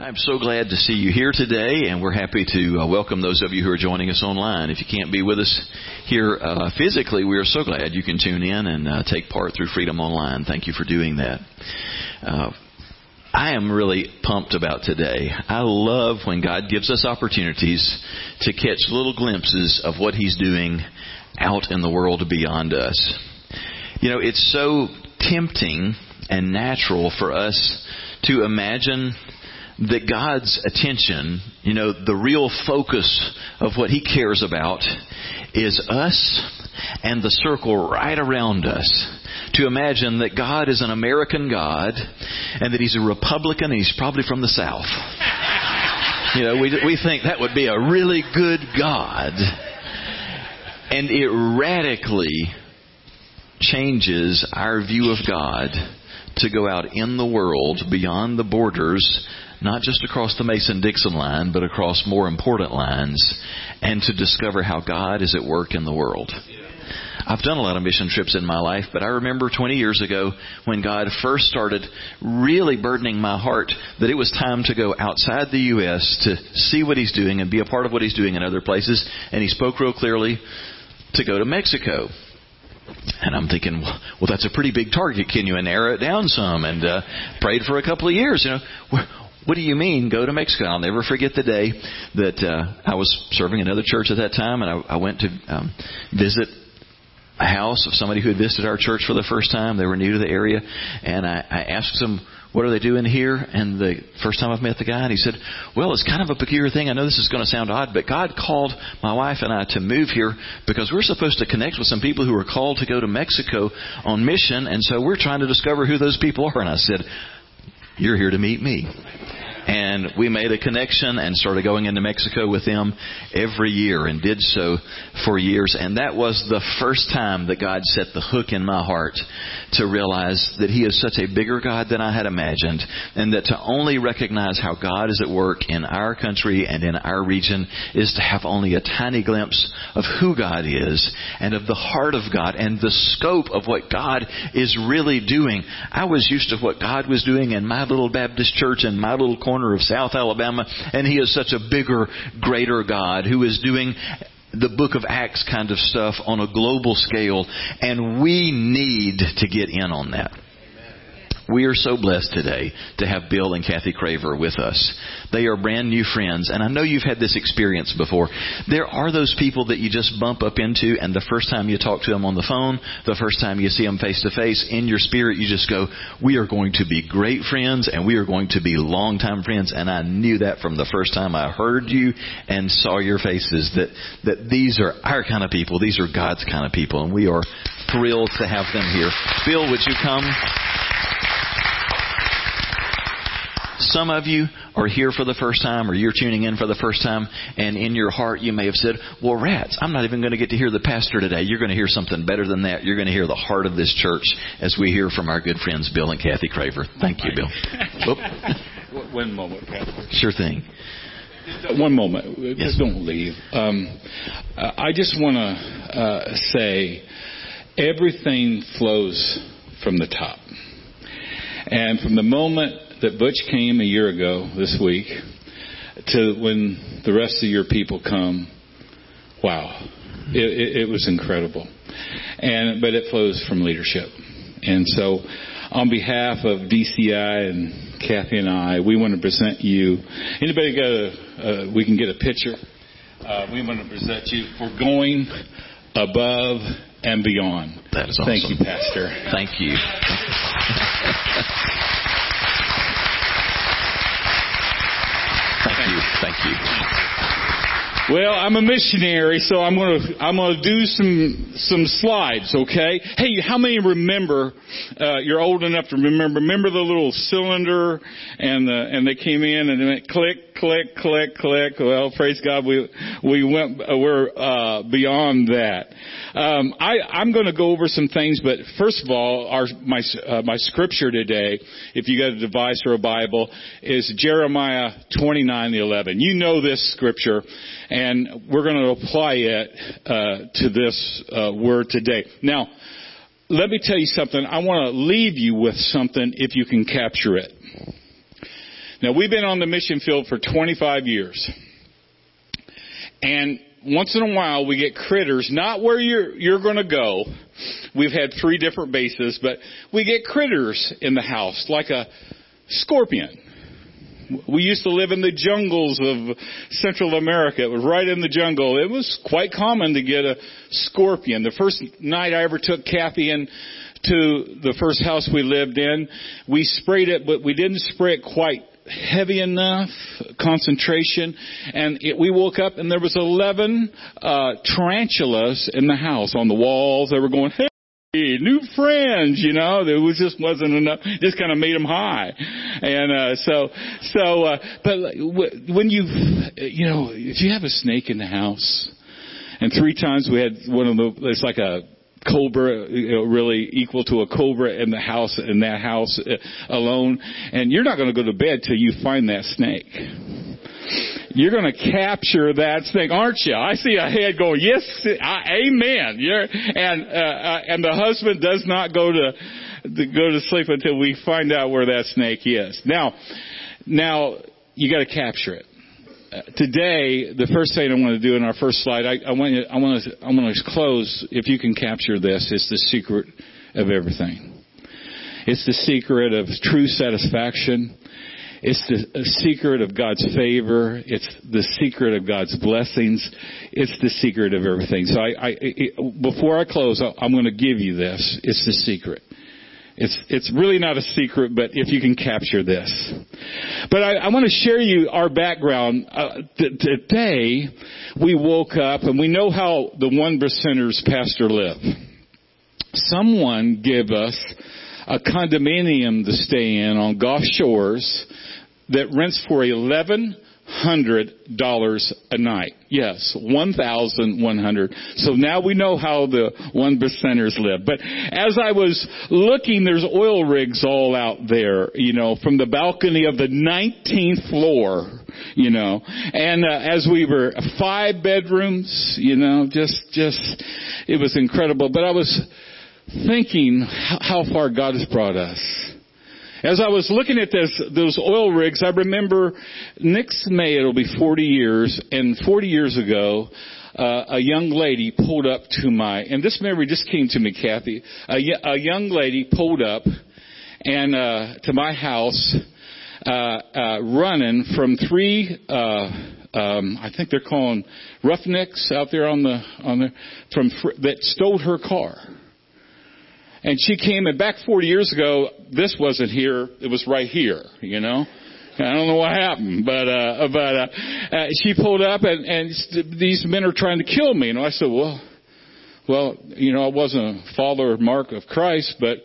I'm so glad to see you here today, and we're happy to uh, welcome those of you who are joining us online. If you can't be with us here uh, physically, we are so glad you can tune in and uh, take part through Freedom Online. Thank you for doing that. Uh, I am really pumped about today. I love when God gives us opportunities to catch little glimpses of what He's doing out in the world beyond us. You know, it's so tempting and natural for us to imagine that God's attention, you know, the real focus of what He cares about is us and the circle right around us. To imagine that God is an American God and that He's a Republican and He's probably from the South. You know, we, we think that would be a really good God. And it radically changes our view of God to go out in the world beyond the borders not just across the Mason Dixon line, but across more important lines, and to discover how God is at work in the world. I've done a lot of mission trips in my life, but I remember 20 years ago when God first started really burdening my heart that it was time to go outside the U.S. to see what He's doing and be a part of what He's doing in other places. And He spoke real clearly to go to Mexico. And I'm thinking, well, that's a pretty big target. Can you narrow it down some? And uh, prayed for a couple of years. You know, what do you mean go to Mexico? I'll never forget the day that uh, I was serving another church at that time, and I, I went to um, visit a house of somebody who had visited our church for the first time. They were new to the area, and I, I asked them, "What are they doing here?" And the first time I've met the guy, and he said, "Well, it's kind of a peculiar thing. I know this is going to sound odd, but God called my wife and I to move here because we're supposed to connect with some people who are called to go to Mexico on mission, and so we're trying to discover who those people are." And I said you're here to meet me. And we made a connection and started going into Mexico with them every year and did so for years. And that was the first time that God set the hook in my heart to realize that He is such a bigger God than I had imagined and that to only recognize how God is at work in our country and in our region is to have only a tiny glimpse of who God is and of the heart of God and the scope of what God is really doing. I was used to what God was doing in my little Baptist church in my little corner of South Alabama, and He is such a bigger, greater God who is doing the book of Acts kind of stuff on a global scale, and we need to get in on that. We are so blessed today to have Bill and Kathy Craver with us. They are brand new friends, and I know you've had this experience before. There are those people that you just bump up into, and the first time you talk to them on the phone, the first time you see them face to face, in your spirit, you just go, We are going to be great friends, and we are going to be longtime friends. And I knew that from the first time I heard you and saw your faces that, that these are our kind of people, these are God's kind of people, and we are thrilled to have them here. Bill, would you come? Some of you are here for the first time or you're tuning in for the first time and in your heart you may have said, well, rats, I'm not even going to get to hear the pastor today. You're going to hear something better than that. You're going to hear the heart of this church as we hear from our good friends Bill and Kathy Craver. Thank you, Bill. One moment, Pastor. Sure thing. One moment. Yes. Don't leave. Um, I just want to uh, say everything flows from the top. And from the moment that Butch came a year ago this week to when the rest of your people come, wow, it, it, it was incredible. And but it flows from leadership, and so on behalf of DCI and Kathy and I, we want to present you. Anybody got a? Uh, we can get a picture. Uh, we want to present you for going above and beyond. That is awesome. Thank you, Pastor. Thank you. Thank you. Well, I'm a missionary, so I'm to I'm to do some some slides. Okay. Hey, how many remember? Uh, you're old enough to remember. Remember the little cylinder, and the and they came in and it went click, click, click, click. Well, praise God, we we went uh, we're uh, beyond that. Um, I, I'm to go over some things, but first of all, our, my, uh, my scripture today, if you got a device or a Bible, is Jeremiah 29:11. You know this scripture, and we're going to apply it uh, to this uh, word today. Now, let me tell you something. I want to leave you with something if you can capture it. Now we've been on the mission field for 25 years. And once in a while we get critters, not where you're, you're gonna go. We've had three different bases, but we get critters in the house, like a scorpion. We used to live in the jungles of Central America. It was right in the jungle. It was quite common to get a scorpion. The first night I ever took Kathy in to the first house we lived in, we sprayed it, but we didn't spray it quite heavy enough concentration and it, we woke up and there was 11 uh tarantulas in the house on the walls they were going hey new friends, you know, there was just wasn't enough, just kind of made them high. And, uh, so, so, uh, but when you, you know, if you have a snake in the house, and three times we had one of the, it's like a, cobra you know, really equal to a cobra in the house in that house uh, alone and you're not going to go to bed till you find that snake you're going to capture that snake aren't you i see a head going yes I, amen you're, and uh, uh, and the husband does not go to, to go to sleep until we find out where that snake is now now you got to capture it today, the first thing I want to do in our first slide, I, I want I want to, I want to close. If you can capture this, it's the secret of everything. It's the secret of true satisfaction. It's the secret of God's favor. It's the secret of God's blessings. It's the secret of everything. So I, I it, before I close, I'm going to give you this. It's the secret. It's, it's really not a secret, but if you can capture this. But I, I want to share you our background. Uh, th- today, we woke up and we know how the one percenters pastor live. Someone give us a condominium to stay in on Gulf Shores that rents for eleven hundred dollars a night. Yes, one thousand one hundred. So now we know how the one percenters live. But as I was looking, there's oil rigs all out there, you know, from the balcony of the 19th floor, you know, and uh, as we were five bedrooms, you know, just just it was incredible. But I was thinking how far God has brought us as I was looking at this, those oil rigs, I remember next May it'll be 40 years, and 40 years ago, uh, a young lady pulled up to my, and this memory just came to me, Kathy. A, young lady pulled up and uh, to my house, uh, uh, running from three. Uh, um, I think they're calling roughnecks out there on the on the from fr- that stole her car. And she came, and back 40 years ago, this wasn't here, it was right here, you know? I don't know what happened, but uh, but uh, uh, she pulled up, and, and these men are trying to kill me. And I said, well, well, you know, I wasn't a follower of mark of Christ, but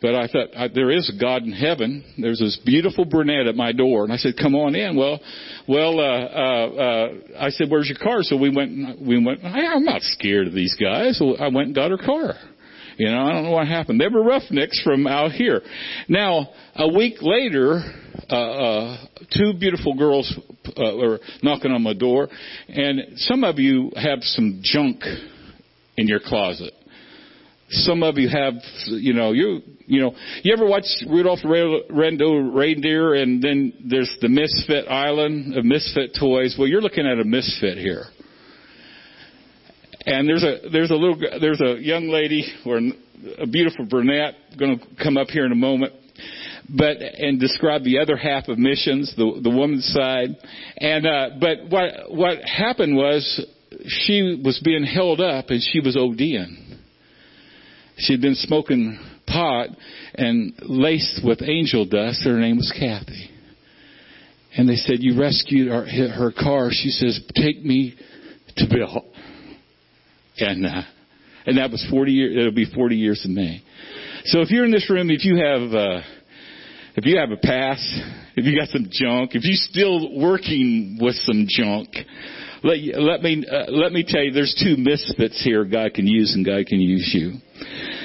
but I thought I, there is a God in heaven. There's this beautiful brunette at my door, and I said, "Come on in." Well, well, uh, uh, uh, I said, "Where's your car?" So we went. And we went. I'm not scared of these guys. So I went and got her car. You know, I don't know what happened. They were roughnecks from out here. Now, a week later, uh, uh, two beautiful girls uh, were knocking on my door, and some of you have some junk in your closet. Some of you have, you know, you, you know, you ever watch Rudolph the Red-Nosed Reindeer and then there's the Misfit Island of Misfit toys? Well, you're looking at a misfit here. And there's a there's a little there's a young lady or a beautiful brunette going to come up here in a moment, but and describe the other half of missions, the the woman's side. And uh, but what what happened was she was being held up and she was ODing. She'd been smoking pot and laced with angel dust. Her name was Kathy. And they said, "You rescued our, her car." She says, "Take me to Bill." And uh, and that was 40 years. It'll be 40 years in May. So if you're in this room, if you have uh, if you have a past, if you got some junk, if you're still working with some junk, let let me uh, let me tell you, there's two misfits here. God can use, and God can use you.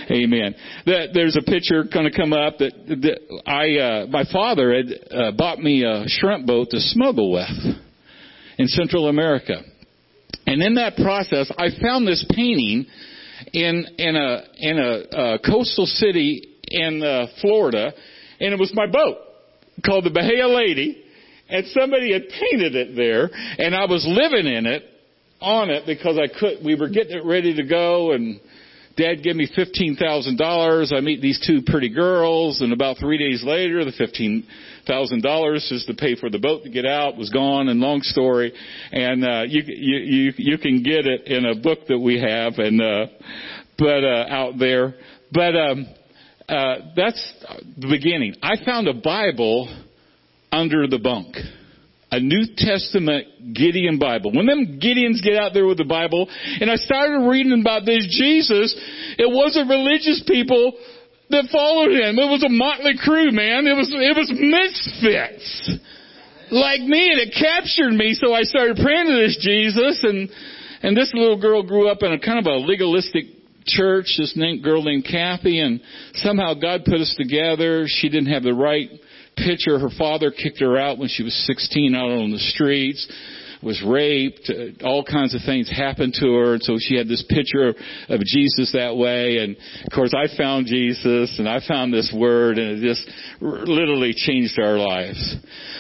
Amen. That there's a picture going to come up that, that I uh, my father had uh, bought me a shrimp boat to smuggle with in Central America. And in that process, I found this painting in in a in a, a coastal city in uh, Florida, and it was my boat called the Bahia Lady. and somebody had painted it there, and I was living in it, on it, because I could, we were getting it ready to go, and Dad gave me $15,000. I meet these two pretty girls, and about three days later, the $15,000 just to pay for the boat to get out was gone, and long story. And, uh, you, you, you, you can get it in a book that we have, and, uh, but, uh, out there. But, um, uh, that's the beginning. I found a Bible under the bunk a New Testament Gideon Bible. When them Gideons get out there with the Bible, and I started reading about this Jesus, it wasn't religious people that followed him. It was a motley crew, man. It was, it was misfits. Like me, and it captured me, so I started praying to this Jesus, and, and this little girl grew up in a kind of a legalistic church, this girl named Kathy, and somehow God put us together. She didn't have the right picture. Her father kicked her out when she was 16 out on the streets, was raped, uh, all kinds of things happened to her, and so she had this picture of, of Jesus that way. And of course, I found Jesus, and I found this word, and it just literally changed our lives.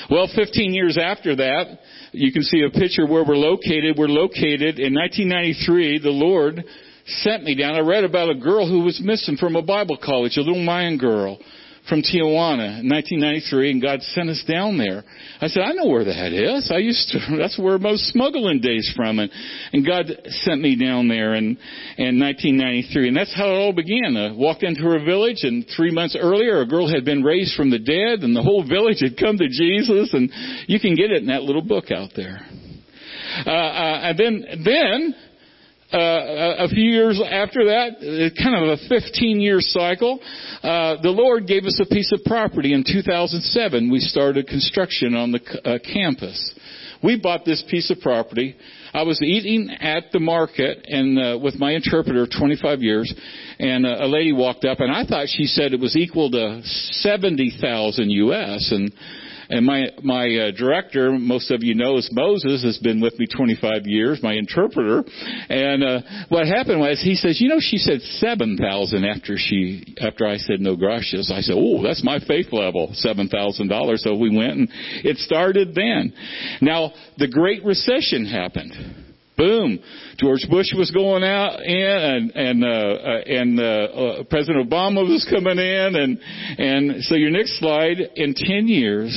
Well, 15 years after that, you can see a picture where we're located. We're located in 1993. The Lord sent me down. I read about a girl who was missing from a Bible college, a little Mayan girl from Tijuana in 1993, and God sent us down there. I said, I know where that is. I used to, that's where most smuggling days from. And, and God sent me down there in, in 1993. And that's how it all began. I walked into her village, and three months earlier, a girl had been raised from the dead, and the whole village had come to Jesus. And you can get it in that little book out there. Uh, uh, and then, then, uh, a few years after that, uh, kind of a 15 year cycle, uh, the Lord gave us a piece of property in 2007. We started construction on the uh, campus. We bought this piece of property. I was eating at the market and uh, with my interpreter 25 years, and uh, a lady walked up, and I thought she said it was equal to 70,000 U.S. and and my my uh, director, most of you know, is Moses, has been with me 25 years. My interpreter, and uh, what happened was he says, you know, she said 7,000 after she after I said no gracias. I said, oh, that's my faith level, seven thousand dollars. So we went, and it started then. Now the Great Recession happened. Boom. George Bush was going out in, and and uh, uh, and uh, uh, President Obama was coming in, and and so your next slide. In ten years,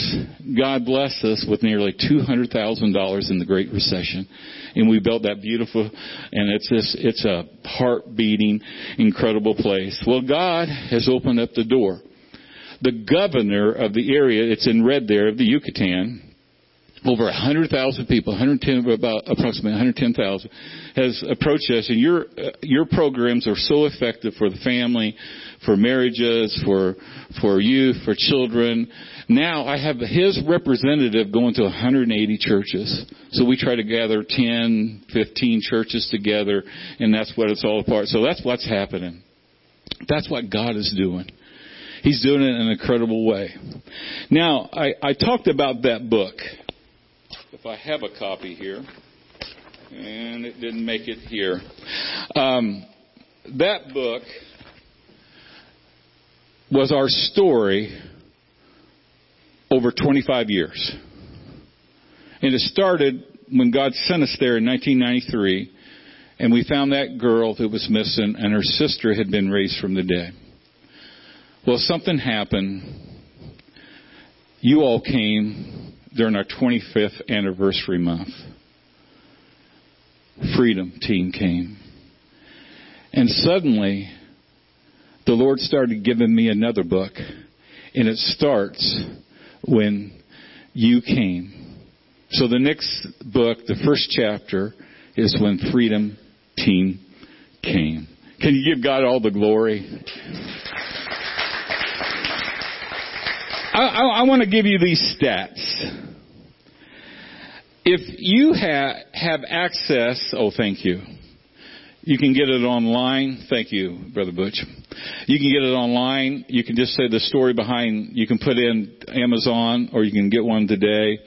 God blessed us with nearly two hundred thousand dollars in the Great Recession, and we built that beautiful, and it's this it's a heart beating, incredible place. Well, God has opened up the door. The governor of the area, it's in red there, of the Yucatan, over 100,000 people, 110, about approximately 110,000, has approached us, and your uh, your programs are so effective for the family, for marriages, for for youth, for children. Now I have his representative going to 180 churches, so we try to gather 10, 15 churches together, and that's what it's all about. So that's what's happening. That's what God is doing. He's doing it in an incredible way. Now, I, I talked about that book if I have a copy here, and it didn't make it here. Um, that book was our story over 25 years. And it started when God sent us there in 1993, and we found that girl that was missing, and her sister had been raised from the dead. Well, something happened. You all came during our 25th anniversary month. Freedom team came. And suddenly, the Lord started giving me another book. And it starts when you came. So the next book, the first chapter, is when Freedom Team came. Can you give God all the glory? I, I, I want to give you these stats. If you ha- have access, oh, thank you. You can get it online. Thank you, Brother Butch. You can get it online. You can just say the story behind, you can put in Amazon or you can get one today.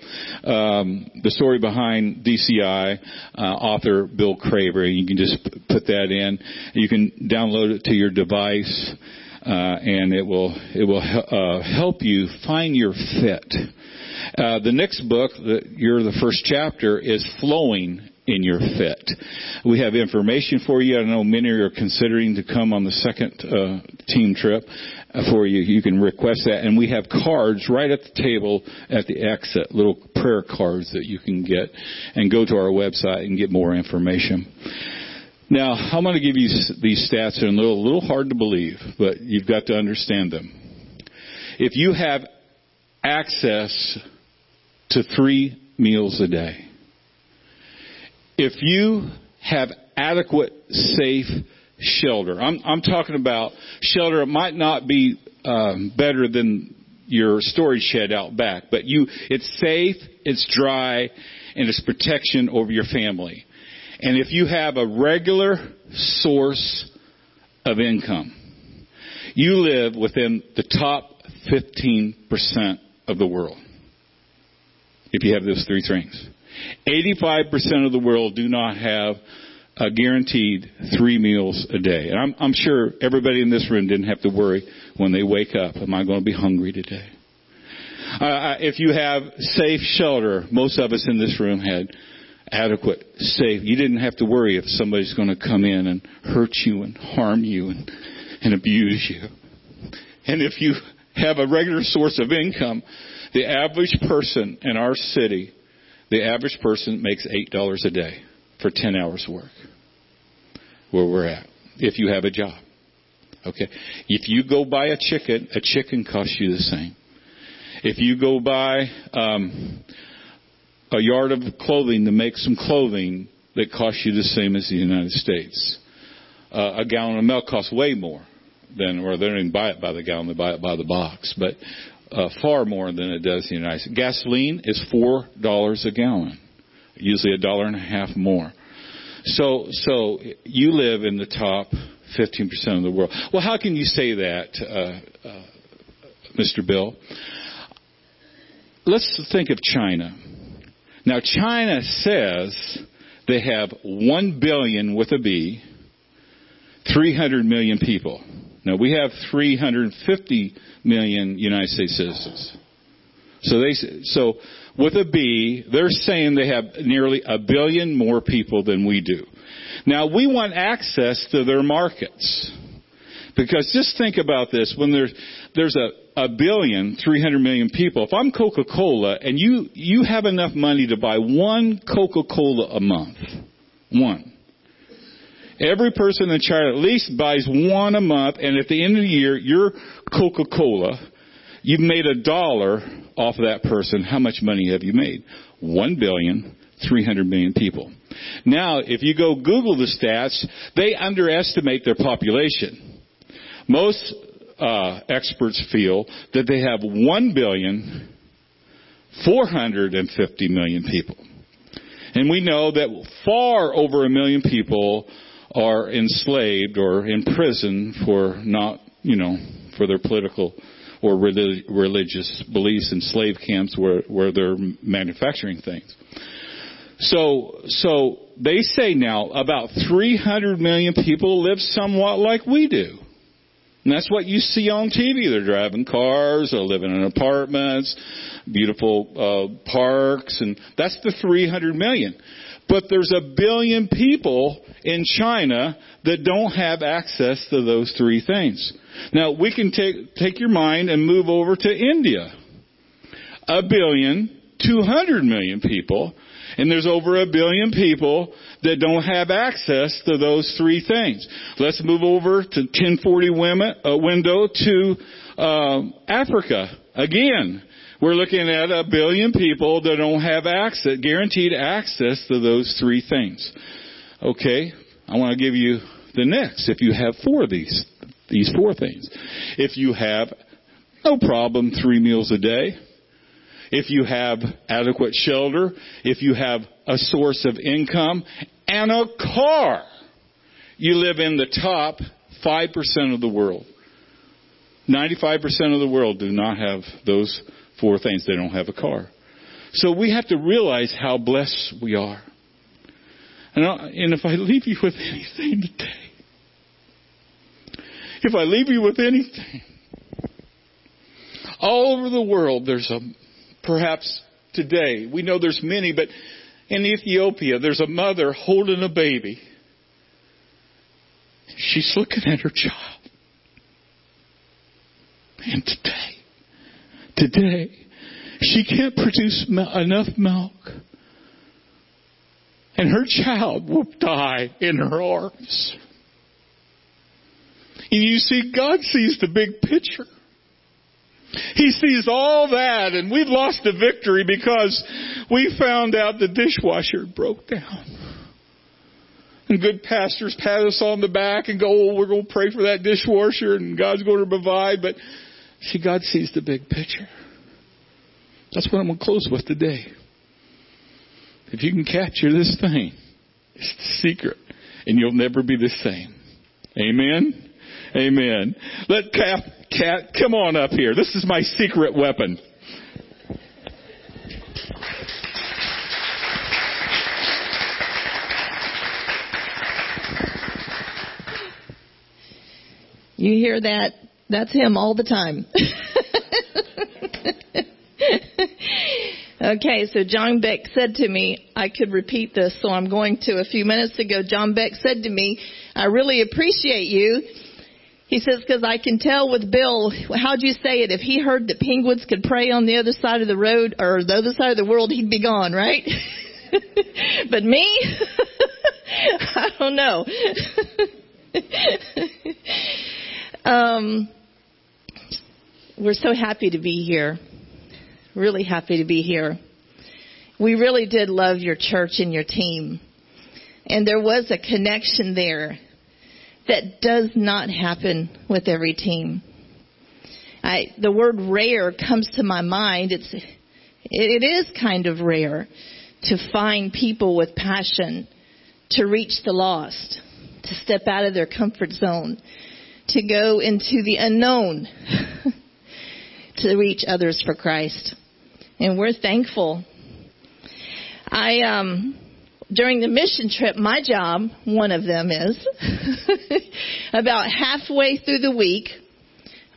Um, the story behind DCI, uh, author Bill Craver. You can just put that in. You can download it to your device. Uh, and it will it will uh, help you find your fit. Uh, the next book, that you're the first chapter, is flowing in your fit. We have information for you. I know many are considering to come on the second uh, team trip for you. You can request that. And we have cards right at the table at the exit, little prayer cards that you can get and go to our website and get more information. Now, I'm going to give you these stats. They're a little, little hard to believe, but you've got to understand them. If you have access to three meals a day, if you have adequate, safe shelter, I'm, I'm talking about shelter. It might not be um, better than your storage shed out back, but you, it's safe, it's dry, and it's protection over your family. And if you have a regular source of income, you live within the top 15% of the world. If you have those three things. 85% of the world do not have a guaranteed three meals a day. And I'm, I'm sure everybody in this room didn't have to worry when they wake up, am I going to be hungry today? Uh, if you have safe shelter, most of us in this room had adequate, safe. You didn't have to worry if somebody's going to come in and hurt you and harm you and, and abuse you. And if you have a regular source of income, the average person in our city the average person makes $8 a day for 10 hours work. Where we're at. If you have a job. Okay. If you go buy a chicken, a chicken costs you the same. If you go buy um, a yard of clothing to make some clothing, that costs you the same as the United States. Uh, a gallon of milk costs way more than, or they don't even buy it by the gallon, they buy it by the box. But uh, far more than it does in the United States. Gasoline is four dollars a gallon, usually a dollar and a half more. So, so you live in the top 15% of the world. Well, how can you say that, uh, uh, Mr. Bill? Let's think of China. Now, China says they have 1 billion with a B, 300 million people. Now, we have 350 million United States citizens. So they, so with a B, they're saying they have nearly a billion more people than we do. Now we want access to their markets. Because just think about this, when there's, there's a, a billion, 300 million people, if I'm Coca-Cola and you, you have enough money to buy one Coca-Cola a month, one, Every person in China at least buys one a month, and at the end of the year, your Coca-Cola, you've made a dollar off of that person. How much money have you made? One billion, three hundred million people. Now, if you go Google the stats, they underestimate their population. Most uh, experts feel that they have 1 billion 450 million people. And we know that far over a million people are enslaved or in prison for not, you know, for their political or religious beliefs in slave camps where, where they're manufacturing things. So, so they say now about 300 million people live somewhat like we do. And that's what you see on TV. They're driving cars, they're living in apartments, beautiful uh, parks, and that's the 300 million. But there's a billion people in China that don't have access to those three things. Now we can take, take your mind and move over to India. A billion, two hundred million people, and there's over a billion people that don't have access to those three things. Let's move over to 1040 women, uh, window to uh, Africa. Again, we're looking at a billion people that don't have access, guaranteed access to those three things. Okay, I want to give you the next. If you have four of these, these four things. If you have no problem three meals a day, if you have adequate shelter, if you have a source of income, and a car, you live in the top 5% of the world. 95% of the world do not have those four things. They don't have a car. So we have to realize how blessed we are. And, and if I leave you with anything today, if I leave you with anything, all over the world there's a, perhaps today, we know there's many, but in Ethiopia there's a mother holding a baby. She's looking at her child. And today, today, she can't produce enough milk. And her child will die in her arms. And you see, God sees the big picture. He sees all that and we've lost the victory because we found out the dishwasher broke down. And good pastors pat us on the back and go, oh, we're going to pray for that dishwasher and God's going to provide. But see, God sees the big picture. That's what I'm going to close with today. If you can capture this thing, it's the secret, and you'll never be the same. Amen? Amen. Let Cat, Cat come on up here. This is my secret weapon. You hear that? That's him all the time. okay, so John Beck said to me, I could repeat this, so I'm going to. A few minutes ago, John Beck said to me, I really appreciate you. He says, because I can tell with Bill, how'd you say it? If he heard that penguins could pray on the other side of the road or the other side of the world, he'd be gone, right? but me? I don't know. um, we're so happy to be here. Really happy to be here. We really did love your church and your team. And there was a connection there that does not happen with every team. I, the word rare comes to my mind. It's, it, is kind of rare to find people with passion to reach the lost, to step out of their comfort zone, to go into the unknown, to reach others for Christ. And we're thankful. I, um, during the mission trip, my job, one of them is, about halfway through the week,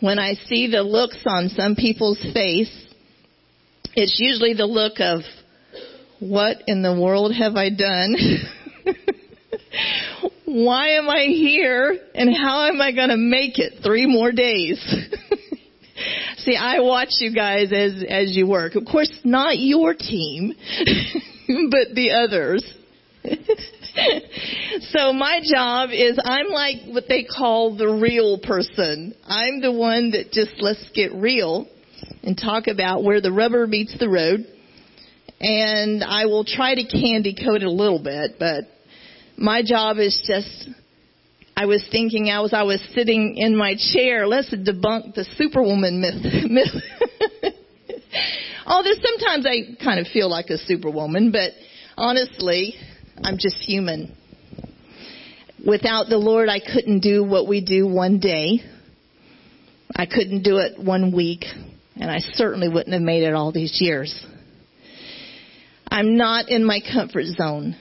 when I see the looks on some people's face, it's usually the look of, what in the world have I done? Why am I here? And how am I going to make it three more days? See, I watch you guys as, as you work. Of course, not your team, but the others. so my job is I'm like what they call the real person. I'm the one that just let's get real and talk about where the rubber meets the road. And I will try to candy coat it a little bit, but my job is just I was thinking as I was sitting in my chair, let's debunk the superwoman myth. myth. Although sometimes I kind of feel like a superwoman, but honestly, I'm just human. Without the Lord, I couldn't do what we do one day. I couldn't do it one week, and I certainly wouldn't have made it all these years. I'm not in my comfort zone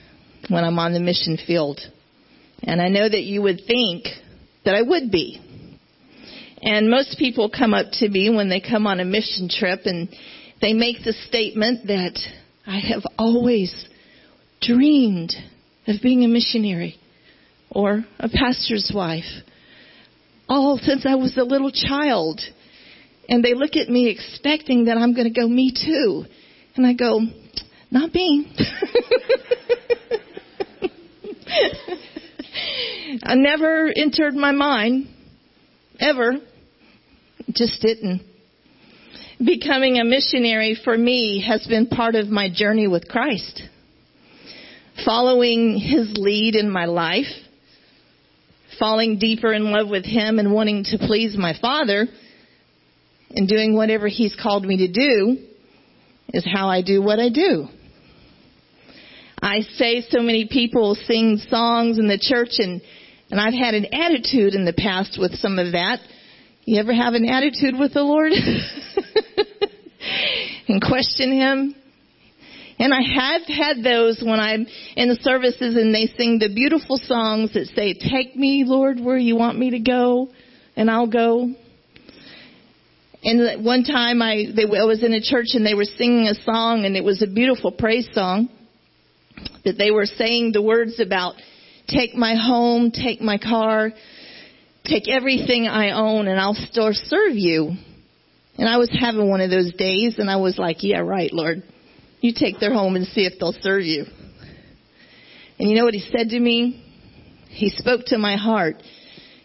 when I'm on the mission field. And I know that you would think that I would be. And most people come up to me when they come on a mission trip and they make the statement that I have always dreamed of being a missionary or a pastor's wife. All since I was a little child. And they look at me expecting that I'm going to go, me too. And I go, not me. I never entered my mind. Ever. Just didn't. Becoming a missionary for me has been part of my journey with Christ following his lead in my life, falling deeper in love with him and wanting to please my father and doing whatever he's called me to do is how I do what I do. I say so many people sing songs in the church and, and I've had an attitude in the past with some of that. You ever have an attitude with the Lord? and question Him? And I have had those when I'm in the services and they sing the beautiful songs that say, take me, Lord, where you want me to go. and I'll go. And one time I, they, I was in a church and they were singing a song and it was a beautiful praise song that they were saying the words about take my home, take my car, take everything I own and I'll still serve you. And I was having one of those days and I was like, yeah, right, Lord. You take their home and see if they'll serve you. And you know what he said to me? He spoke to my heart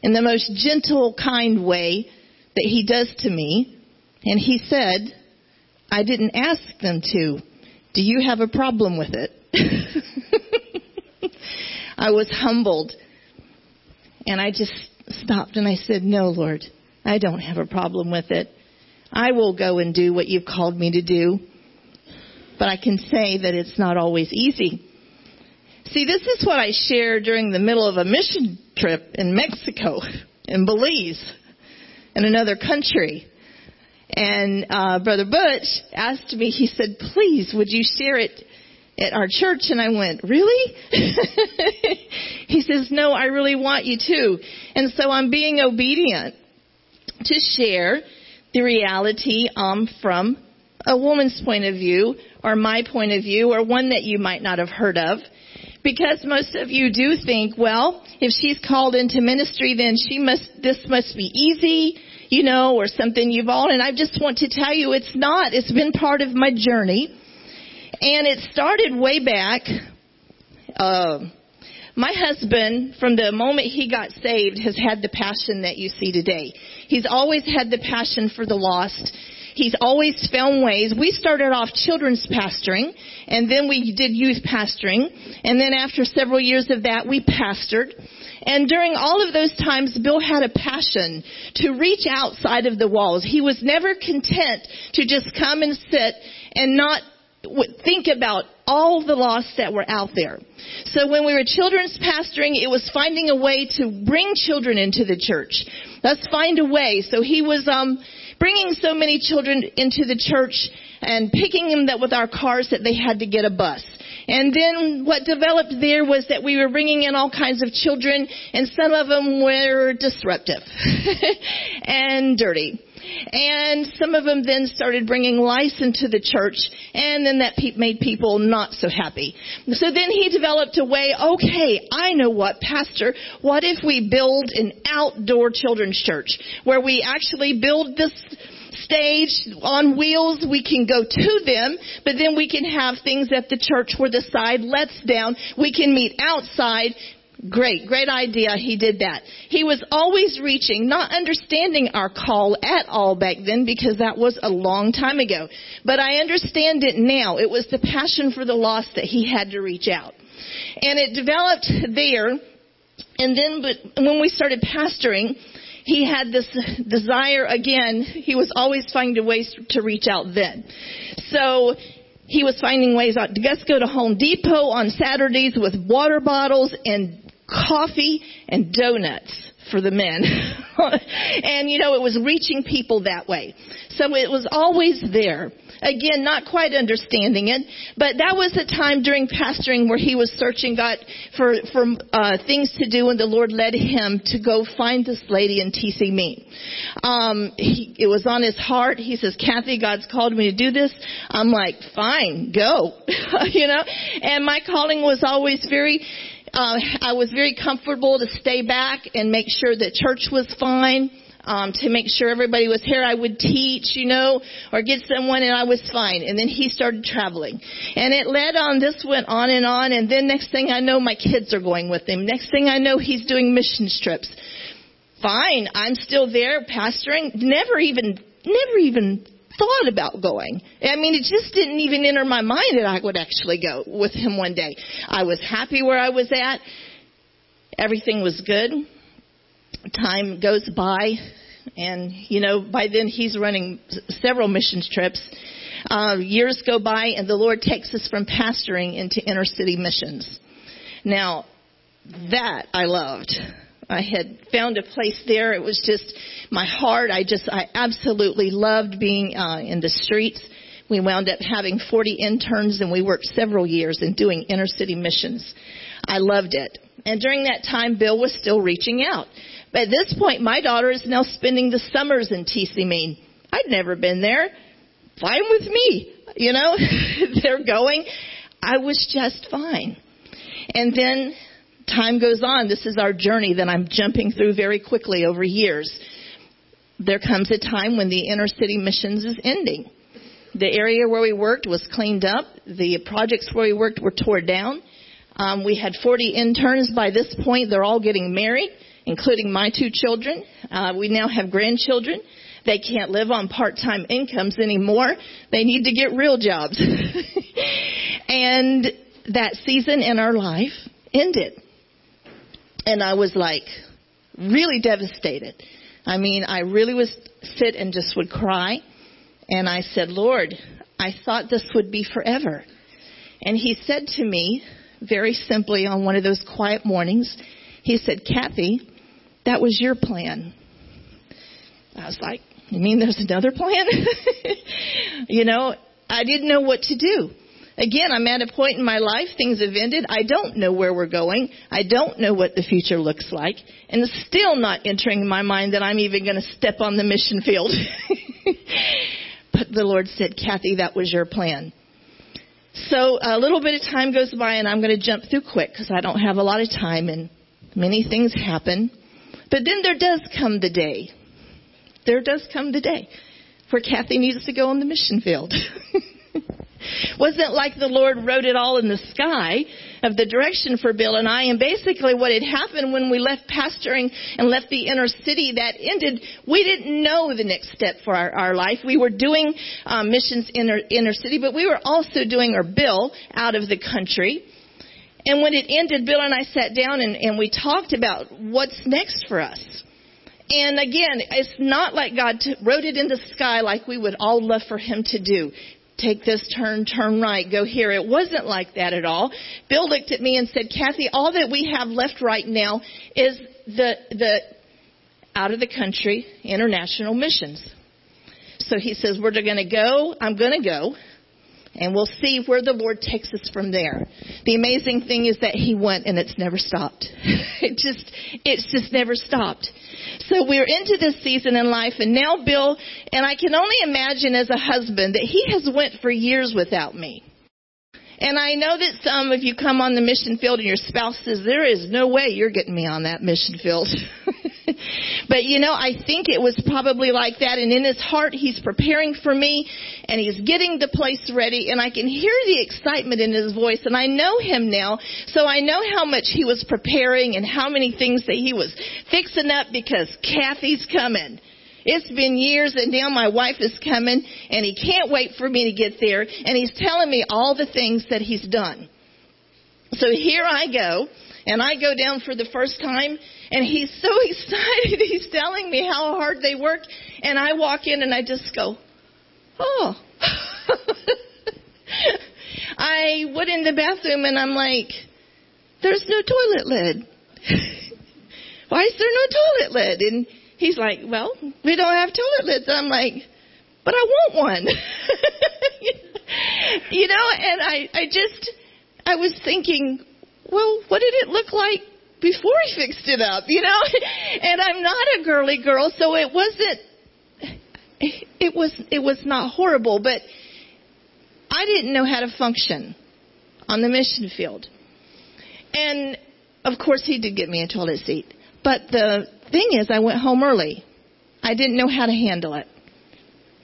in the most gentle, kind way that he does to me. And he said, I didn't ask them to. Do you have a problem with it? I was humbled. And I just stopped and I said, No, Lord, I don't have a problem with it. I will go and do what you've called me to do. But I can say that it's not always easy. See, this is what I shared during the middle of a mission trip in Mexico, in Belize, in another country. And uh, Brother Butch asked me, he said, please, would you share it at our church? And I went, really? he says, no, I really want you to. And so I'm being obedient to share the reality um, from a woman's point of view or my point of view or one that you might not have heard of. Because most of you do think, well, if she's called into ministry, then she must, this must be easy, you know, or something you've all, and I just want to tell you it's not. It's been part of my journey. And it started way back, uh, my husband, from the moment he got saved, has had the passion that you see today. He's always had the passion for the lost. He's always found ways. We started off children's pastoring, and then we did youth pastoring, and then after several years of that, we pastored. And during all of those times, Bill had a passion to reach outside of the walls. He was never content to just come and sit and not think about all the lost that were out there. So when we were children's pastoring, it was finding a way to bring children into the church. Let's find a way. So he was um, bringing so many children into the church and picking them up with our cars that they had to get a bus. And then what developed there was that we were bringing in all kinds of children and some of them were disruptive and dirty. And some of them then started bringing lice into the church, and then that made people not so happy. So then he developed a way, okay, I know what, Pastor, what if we build an outdoor children's church where we actually build this stage on wheels. We can go to them, but then we can have things at the church where the side lets down. We can meet outside. Great, great idea. He did that. He was always reaching, not understanding our call at all back then because that was a long time ago. But I understand it now. It was the passion for the lost that he had to reach out. And it developed there. And then but when we started pastoring, he had this desire again. He was always finding ways to reach out then. So he was finding ways out. Let's go to Home Depot on Saturdays with water bottles and coffee and donuts for the men. and you know, it was reaching people that way. So it was always there. Again, not quite understanding it, but that was a time during pastoring where he was searching God for, for uh, things to do, and the Lord led him to go find this lady in Tizimín. Um, he, it was on his heart. He says, Kathy, God's called me to do this. I'm like, fine, go. you know? And my calling was always very uh, I was very comfortable to stay back and make sure that church was fine. Um, to make sure everybody was here, I would teach, you know, or get someone, and I was fine. And then he started traveling, and it led on. This went on and on, and then next thing I know, my kids are going with him. Next thing I know, he's doing mission trips. Fine, I'm still there pastoring. Never even, never even thought about going. I mean, it just didn't even enter my mind that I would actually go with him one day. I was happy where I was at. Everything was good. Time goes by, and you know, by then he's running several missions trips. Uh, years go by, and the Lord takes us from pastoring into inner city missions. Now, that I loved. I had found a place there. It was just my heart. I just, I absolutely loved being uh, in the streets. We wound up having 40 interns and we worked several years in doing inner city missions. I loved it. And during that time, Bill was still reaching out. But at this point, my daughter is now spending the summers in Tizimín. I'd never been there. Fine with me. You know, they're going. I was just fine. And then time goes on. This is our journey that I'm jumping through very quickly over years. There comes a time when the inner city missions is ending. The area where we worked was cleaned up. The projects where we worked were torn down. Um, we had 40 interns by this point. They're all getting married, including my two children. Uh, we now have grandchildren. They can't live on part-time incomes anymore. They need to get real jobs. and that season in our life ended. And I was like really devastated. I mean, I really was sit and just would cry. And I said, Lord, I thought this would be forever. And he said to me, very simply on one of those quiet mornings, he said, Kathy, that was your plan. I was like, you mean there's another plan? you know, I didn't know what to do. Again, I'm at a point in my life, things have ended. I don't know where we're going. I don't know what the future looks like. And it's still not entering my mind that I'm even going to step on the mission field. but the Lord said, Kathy, that was your plan. So a little bit of time goes by and I'm going to jump through quick because I don't have a lot of time and many things happen. But then there does come the day. There does come the day where Kathy needs to go on the mission field. Wasn't like the Lord wrote it all in the sky of the direction for Bill and I. And basically what had happened when we left pastoring and left the inner city, that ended, we didn't know the next step for our, our life. We were doing um, missions in our inner city, but we were also doing our Bill out of the country. And when it ended, Bill and I sat down and, and we talked about what's next for us. And again, it's not like God wrote it in the sky like we would all love for Him to do take this turn, turn right, go here. It wasn't like that at all. Bill looked at me and said, Kathy, all that we have left right now is the, the out of the country international missions. So he says, we're going to go, I'm going to go, and we'll see where the Lord takes us from there. The amazing thing is that he went and it's never stopped. it just, it's just never stopped. So we're into this season in life and now Bill, and I can only imagine as a husband that he has went for years without me. And I know that some of you come on the mission field and your spouse says, there is no way you're getting me on that mission field. but you know, I think it was probably like that. And in his heart, he's preparing for me and he's getting the place ready. And I can hear the excitement in his voice. And I know him now. So I know how much he was preparing and how many things that he was fixing up because Kathy's coming. It's been years and now my wife is coming and he can't wait for me to get there and he's telling me all the things that he's done. So here I go and I go down for the first time and he's so excited. He's telling me how hard they work and I walk in and I just go, oh. I went in the bathroom and I'm like, there's no toilet lid. Why is there no toilet lid? And He's like, well, we don't have toilet lids. I'm like, but I want one. you know, and I, I just, I was thinking, well, what did it look like before he fixed it up, you know? and I'm not a girly girl, so it wasn't, it was, it was not horrible, but I didn't know how to function on the mission field. And of course he did get me a toilet seat. But the thing is, I went home early. I didn't know how to handle it.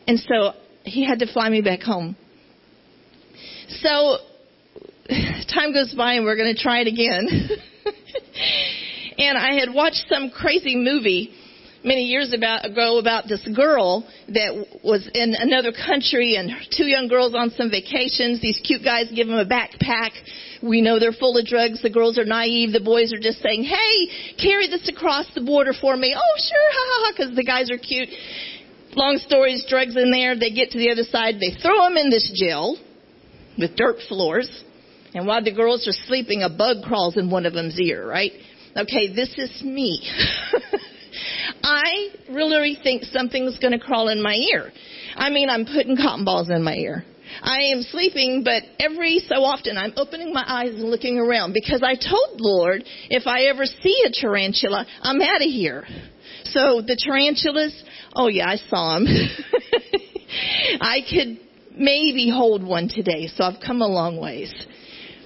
And so he had to fly me back home. So time goes by and we're going to try it again. and I had watched some crazy movie many years ago about this girl that was in another country and two young girls on some vacations. These cute guys give them a backpack we know they're full of drugs. The girls are naive. The boys are just saying, hey, carry this across the border for me. Oh, sure, ha ha ha, because the guys are cute. Long stories, drugs in there. They get to the other side. They throw them in this jail with dirt floors. And while the girls are sleeping, a bug crawls in one of them's ear, right? Okay, this is me. I really think something's going to crawl in my ear. I mean, I'm putting cotton balls in my ear. I am sleeping, but every so often I'm opening my eyes and looking around because I told Lord if I ever see a tarantula, I'm out of here. So the tarantulas, oh yeah, I saw them. I could maybe hold one today, so I've come a long ways.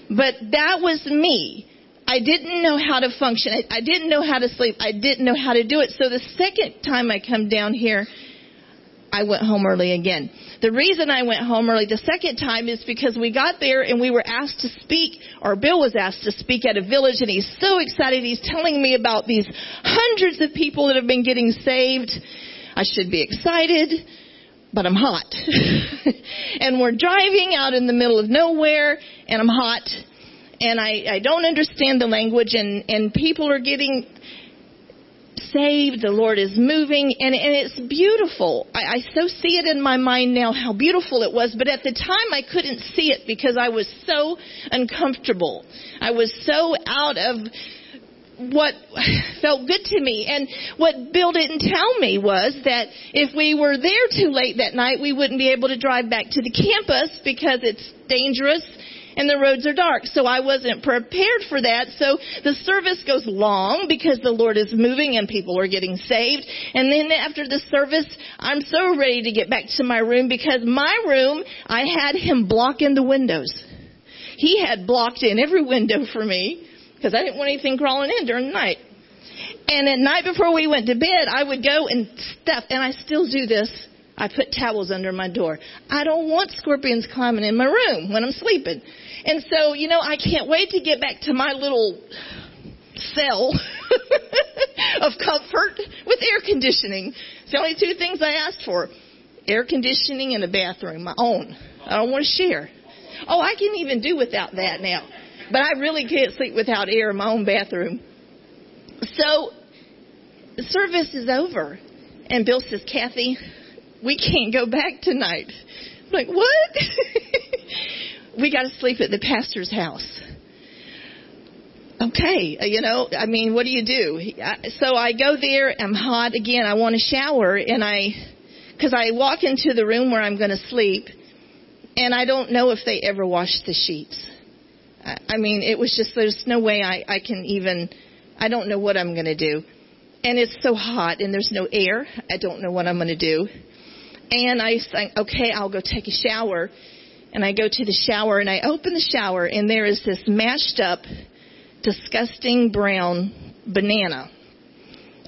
But that was me. I didn't know how to function. I, I didn't know how to sleep. I didn't know how to do it. So the second time I come down here, I went home early again. The reason I went home early the second time is because we got there and we were asked to speak, or Bill was asked to speak at a village and he's so excited. He's telling me about these hundreds of people that have been getting saved. I should be excited, but I'm hot. and we're driving out in the middle of nowhere and I'm hot and I, I don't understand the language and, and people are getting saved. The Lord is moving and, and it's beautiful. I, I so see it in my mind now how beautiful it was, but at the time I couldn't see it because I was so uncomfortable. I was so out of what felt good to me. And what Bill didn't tell me was that if we were there too late that night, we wouldn't be able to drive back to the campus because it's dangerous and the roads are dark. So I wasn't prepared for that. So the service goes long because the Lord is moving and people are getting saved. And then after the service, I'm so ready to get back to my room because my room, I had him blocking the windows. He had blocked in every window for me because I didn't want anything crawling in during the night. And at night before we went to bed, I would go and stuff, and I still do this. I put towels under my door. I don't want scorpions climbing in my room when I'm sleeping. And so, you know, I can't wait to get back to my little cell of comfort with air conditioning. It's the only two things I asked for. Air conditioning and a bathroom, my own. I don't want to share. Oh, I can even do without that now. But I really can't sleep without air in my own bathroom. So the service is over. And Bill says, Kathy, we can't go back tonight. I'm like, what? we got to sleep at the pastor's house. Okay, uh, you know, I mean, what do you do? So I go there, I'm hot again, I want to shower, and I, because I walk into the room where I'm going to sleep, and I don't know if they ever wash the sheets. I mean, it was just, there's no way I, I can even, I don't know what I'm going to do. And it's so hot and there's no air. I don't know what I'm going to do. And I think, okay, I'll go take a shower. And I go to the shower and I open the shower and there is this mashed up, disgusting brown banana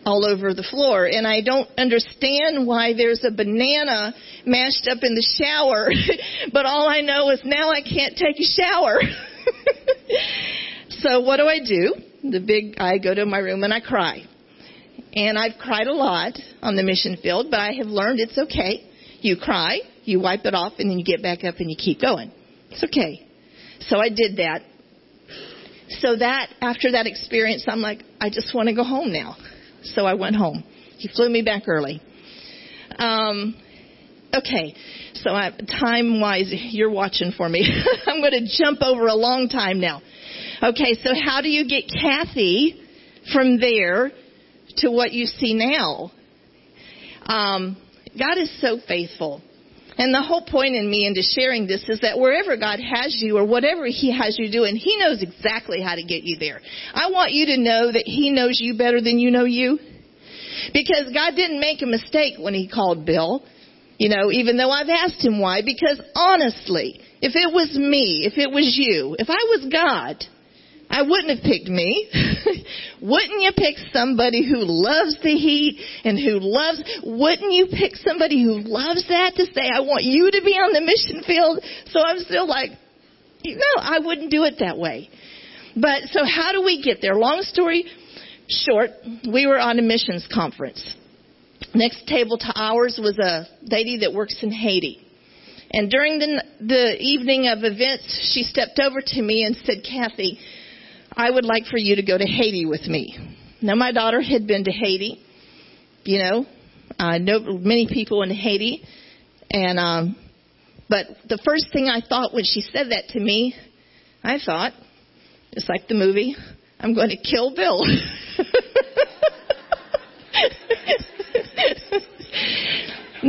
all over the floor. And I don't understand why there's a banana mashed up in the shower. but all I know is now I can't take a shower. so what do I do? The big, I go to my room and I cry. And I've cried a lot on the mission field, but I have learned it's okay. You cry, you wipe it off, and then you get back up and you keep going. It's okay. So I did that. So that, after that experience, I'm like, I just want to go home now. So I went home. He flew me back early. Um, okay. So I, time wise, you're watching for me. I'm going to jump over a long time now. Okay, so how do you get Kathy from there to what you see now? Um, God is so faithful. And the whole point in me into sharing this is that wherever God has you or whatever He has you doing, He knows exactly how to get you there. I want you to know that He knows you better than you know you. Because God didn't make a mistake when He called Bill. You know, even though I've asked him why, because honestly, if it was me, if it was you, if I was God, I wouldn't have picked me. wouldn't you pick somebody who loves the heat and who loves, wouldn't you pick somebody who loves that to say, I want you to be on the mission field? So I'm still like, no, I wouldn't do it that way. But so how do we get there? Long story short, we were on a missions conference. Next table to ours was a lady that works in Haiti. And during the, the evening of events, she stepped over to me and said, Kathy, I would like for you to go to Haiti with me. Now, my daughter had been to Haiti. You know, I know many people in Haiti. And, um, but the first thing I thought when she said that to me, I thought, it's like the movie, I'm going to kill Bill.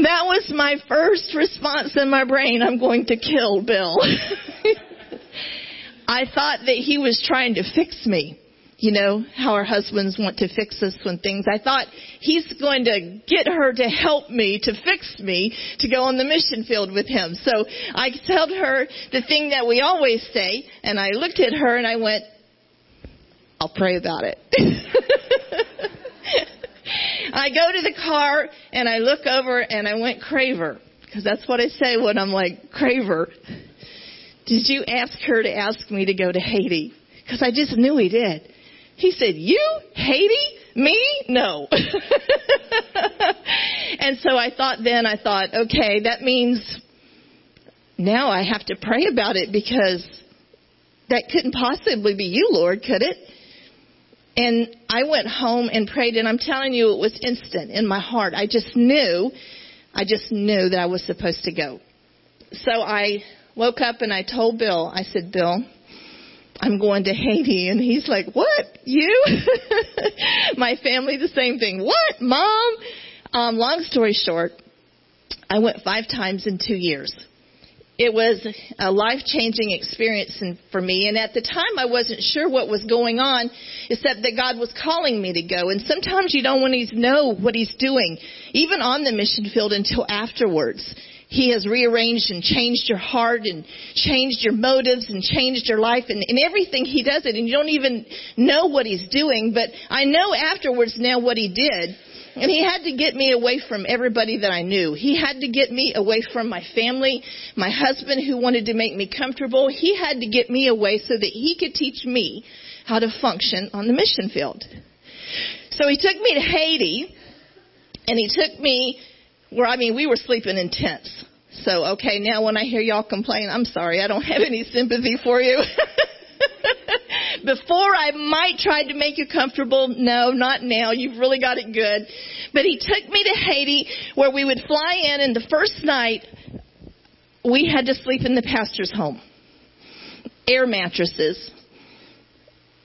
that was my first response in my brain. I'm going to kill Bill. I thought that he was trying to fix me. You know, how our husbands want to fix us when things. I thought he's going to get her to help me, to fix me, to go on the mission field with him. So I told her the thing that we always say, and I looked at her and I went, I'll pray about it. I go to the car and I look over and I went Craver because that's what I say when I'm like Craver. Did you ask her to ask me to go to Haiti? Because I just knew he did. He said, You? Haiti? Me? No. and so I thought then, I thought, okay, that means now I have to pray about it because that couldn't possibly be you, Lord, could it? And I went home and prayed, and I'm telling you, it was instant in my heart. I just knew, I just knew that I was supposed to go. So I woke up and I told Bill, I said, Bill, I'm going to Haiti. And he's like, what? You? My family, the same thing. What? Mom? Um, long story short, I went five times in two years. It was a life changing experience for me. And at the time, I wasn't sure what was going on, except that God was calling me to go. And sometimes you don't want to know what He's doing, even on the mission field until afterwards. He has rearranged and changed your heart and changed your motives and changed your life and, and everything He does it and you don't even know what He's doing, but I know afterwards now what He did. And he had to get me away from everybody that I knew. He had to get me away from my family, my husband who wanted to make me comfortable. He had to get me away so that he could teach me how to function on the mission field. So he took me to Haiti and he took me where, I mean, we were sleeping in tents. So, okay, now when I hear y'all complain, I'm sorry, I don't have any sympathy for you. Before I might try to make you comfortable, no, not now. You've really got it good. But he took me to Haiti where we would fly in and the first night we had to sleep in the pastor's home. Air mattresses,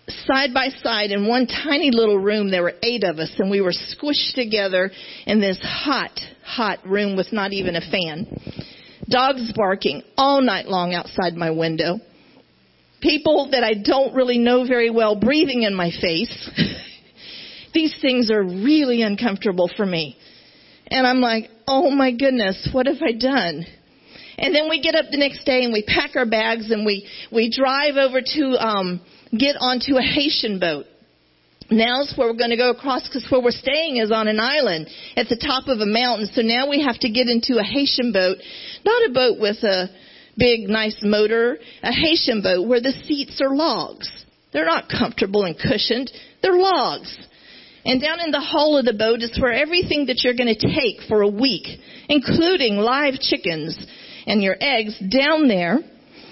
side by side in one tiny little room. There were eight of us, and we were squished together in this hot, hot room with not even a fan. Dogs barking all night long outside my window. People that I don't really know very well breathing in my face. These things are really uncomfortable for me. And I'm like, oh my goodness, what have I done? And then we get up the next day and we pack our bags and we, we drive over to, um, get onto a Haitian boat. Now's where we're going to go across because where we're staying is on an island at the top of a mountain. So now we have to get into a Haitian boat, not a boat with a big nice motor, a Haitian boat where the seats are logs. They're not comfortable and cushioned. They're logs. And down in the hull of the boat is where everything that you're going to take for a week, including live chickens and your eggs down there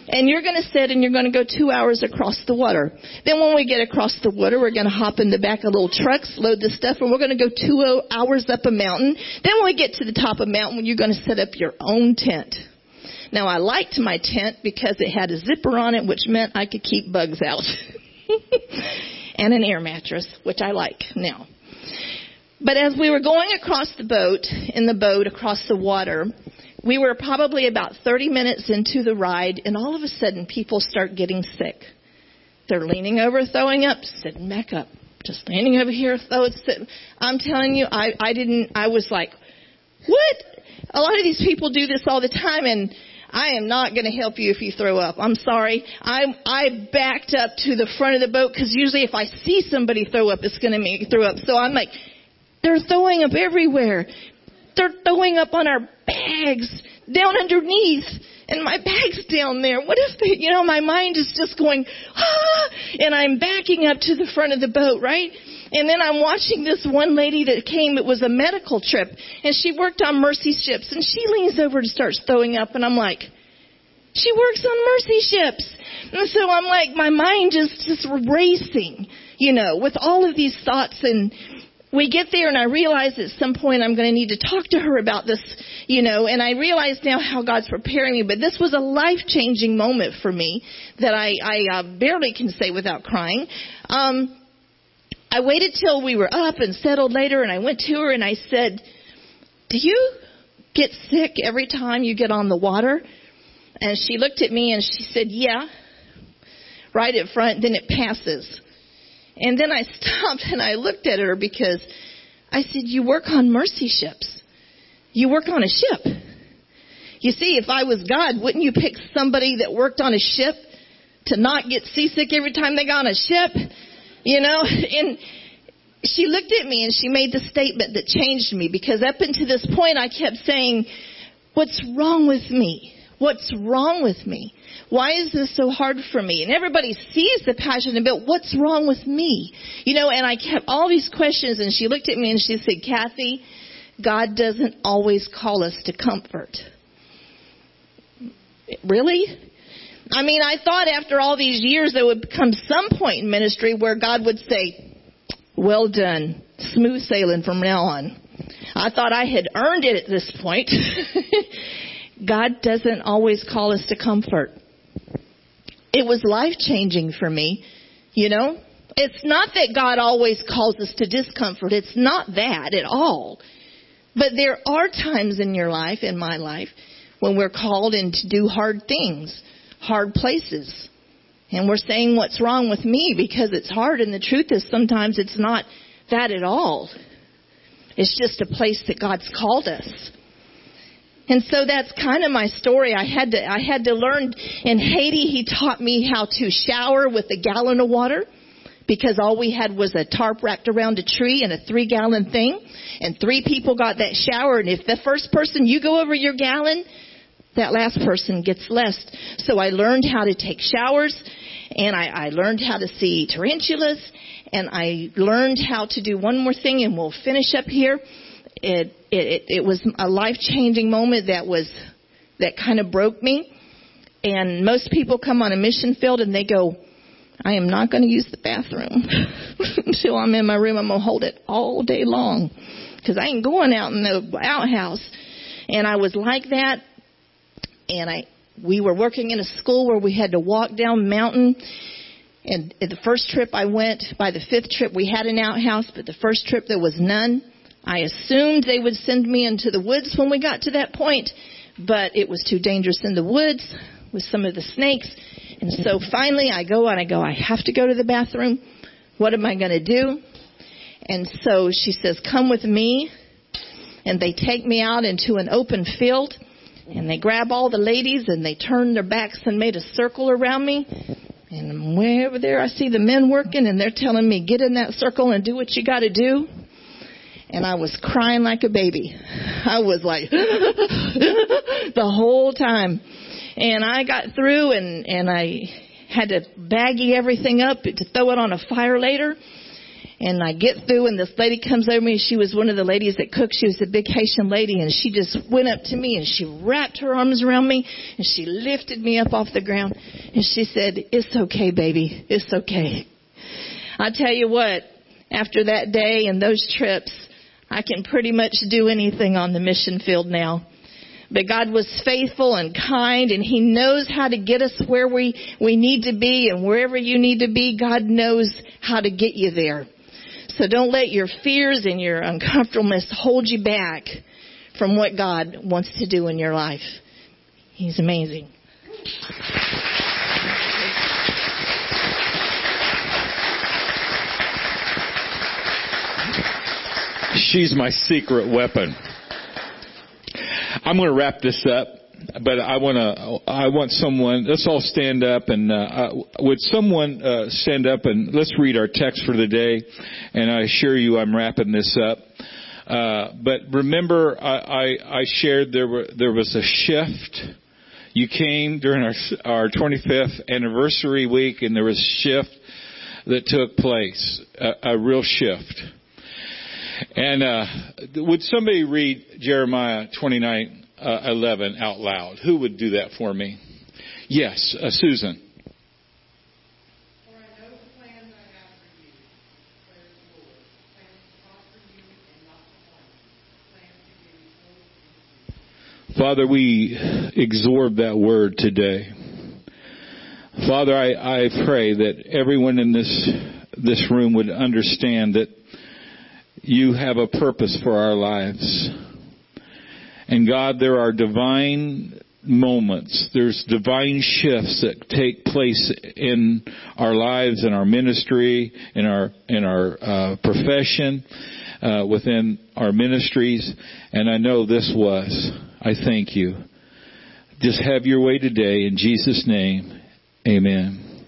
and you're going to sit and you're going to go two hours across the water. Then when we get across the water, we're going to hop in the back of little trucks, load the stuff, and we're going to go two hours up a mountain. Then when we get to the top of a mountain, you're going to set up your own tent. Now I liked my tent because it had a zipper on it, which meant I could keep bugs out. and an air mattress, which I like now. But as we were going across the boat, in the boat across the water, we were probably about 30 minutes into the ride, and all of a sudden, people start getting sick. They're leaning over, throwing up, sitting back up. Just leaning over here, throwing, sitting. I'm telling you, I, I didn't, I was like, what? A lot of these people do this all the time, and I am not going to help you if you throw up. I'm sorry. I I backed up to the front of the boat because usually if I see somebody throw up, it's going to make me throw up. So I'm like, they're throwing up everywhere. They're throwing up on our bags down underneath and my bag's down there. What if they, you know, my mind is just going, ah, and I'm backing up to the front of the boat, right? And then I'm watching this one lady that came, it was a medical trip, and she worked on Mercy ships, and she leans over and starts throwing up, and I'm like, she works on Mercy ships. And so I'm like, my mind is just racing, you know, with all of these thoughts and, we get there and I realize at some point I'm going to need to talk to her about this, you know, and I realize now how God's preparing me, but this was a life changing moment for me that I, I uh, barely can say without crying. Um, I waited till we were up and settled later and I went to her and I said, do you, get sick every time you get on the water? And she looked at me and she said, yeah, right at front, then it passes. And then I stopped and I looked at her because I said, you work on mercy ships. You work on a ship. You see, if I was God, wouldn't you pick somebody that worked on a ship to not get seasick every time they got on a ship? You know, and she looked at me and she made the statement that changed me because up until this point I kept saying, what's wrong with me? What's wrong with me? Why is this so hard for me? And everybody sees the passion about what's wrong with me? You know, and I kept all these questions and she looked at me and she said, Kathy, God doesn't always call us to comfort. Really? I mean, I thought after all these years there would come some point in ministry where God would say, well done, smooth sailing from now on. I thought I had earned it at this point. God doesn't always call us to comfort. It was life changing for me, you know. It's not that God always calls us to discomfort. It's not that at all. But there are times in your life, in my life, when we're called in to do hard things, hard places. And we're saying what's wrong with me because it's hard and the truth is sometimes it's not that at all. It's just a place that God's called us. And so that's kind of my story. I had to, I had to learn in Haiti, he taught me how to shower with a gallon of water because all we had was a tarp wrapped around a tree and a three gallon thing. And three people got that shower. And if the first person you go over your gallon, that last person gets less. So I learned how to take showers and I, I learned how to see tarantulas and I learned how to do one more thing and we'll finish up here. It, it, it was a life changing moment that was, that kind of broke me. And most people come on a mission field and they go, I am not going to use the bathroom until I'm in my room. I'm going to hold it all day long because I ain't going out in the outhouse. And I was like that and I we were working in a school where we had to walk down mountain. And the first trip I went, by the fifth trip we had an outhouse, but the first trip there was none. I assumed they would send me into the woods when we got to that point, but it was too dangerous in the woods with some of the snakes. And so finally I go and I go, I have to go to the bathroom. What am I going to do? And so she says, come with me. And they take me out into an open field and they grab all the ladies and they turn their backs and made a circle around me. And way over there, I see the men working and they're telling me, get in that circle and do what you got to do. And I was crying like a baby. I was like, the whole time. And I got through and, and I had to baggy everything up to throw it on a fire later. And I get through and this lady comes over me. and She was one of the ladies that cooked. She was a big Haitian lady and she just went up to me and she wrapped her arms around me and she lifted me up off the ground and she said, it's okay, baby. It's okay. I tell you what, after that day and those trips, I can pretty much do anything on the mission field now. But God was faithful and kind and He knows how to get us where we, we need to be and wherever you need to be, God knows how to get you there. So don't let your fears and your uncomfortableness hold you back from what God wants to do in your life. He's amazing. She's my secret weapon. I'm going to wrap this up but I want to, I want someone, let's all stand up and, uh, would someone, uh, stand up and let's read our text for the day. And I assure you I'm wrapping this up. Uh, but remember, I, I, I shared there were, there was a shift. You came during our, our 25th anniversary week and there was a shift that took place, a, a real shift. And uh, would somebody read Jeremiah 29 uh, 11 out loud. Who would do that for me? Yes, uh, Susan. Father, we absorb that word today. Father, I, I pray that everyone in this this room would understand that you have a purpose for our lives And God, there are divine moments. There's divine shifts that take place in our lives, in our ministry, in our in our uh, profession, uh, within our ministries. And I know this was. I thank you. Just have your way today in Jesus' name. Amen.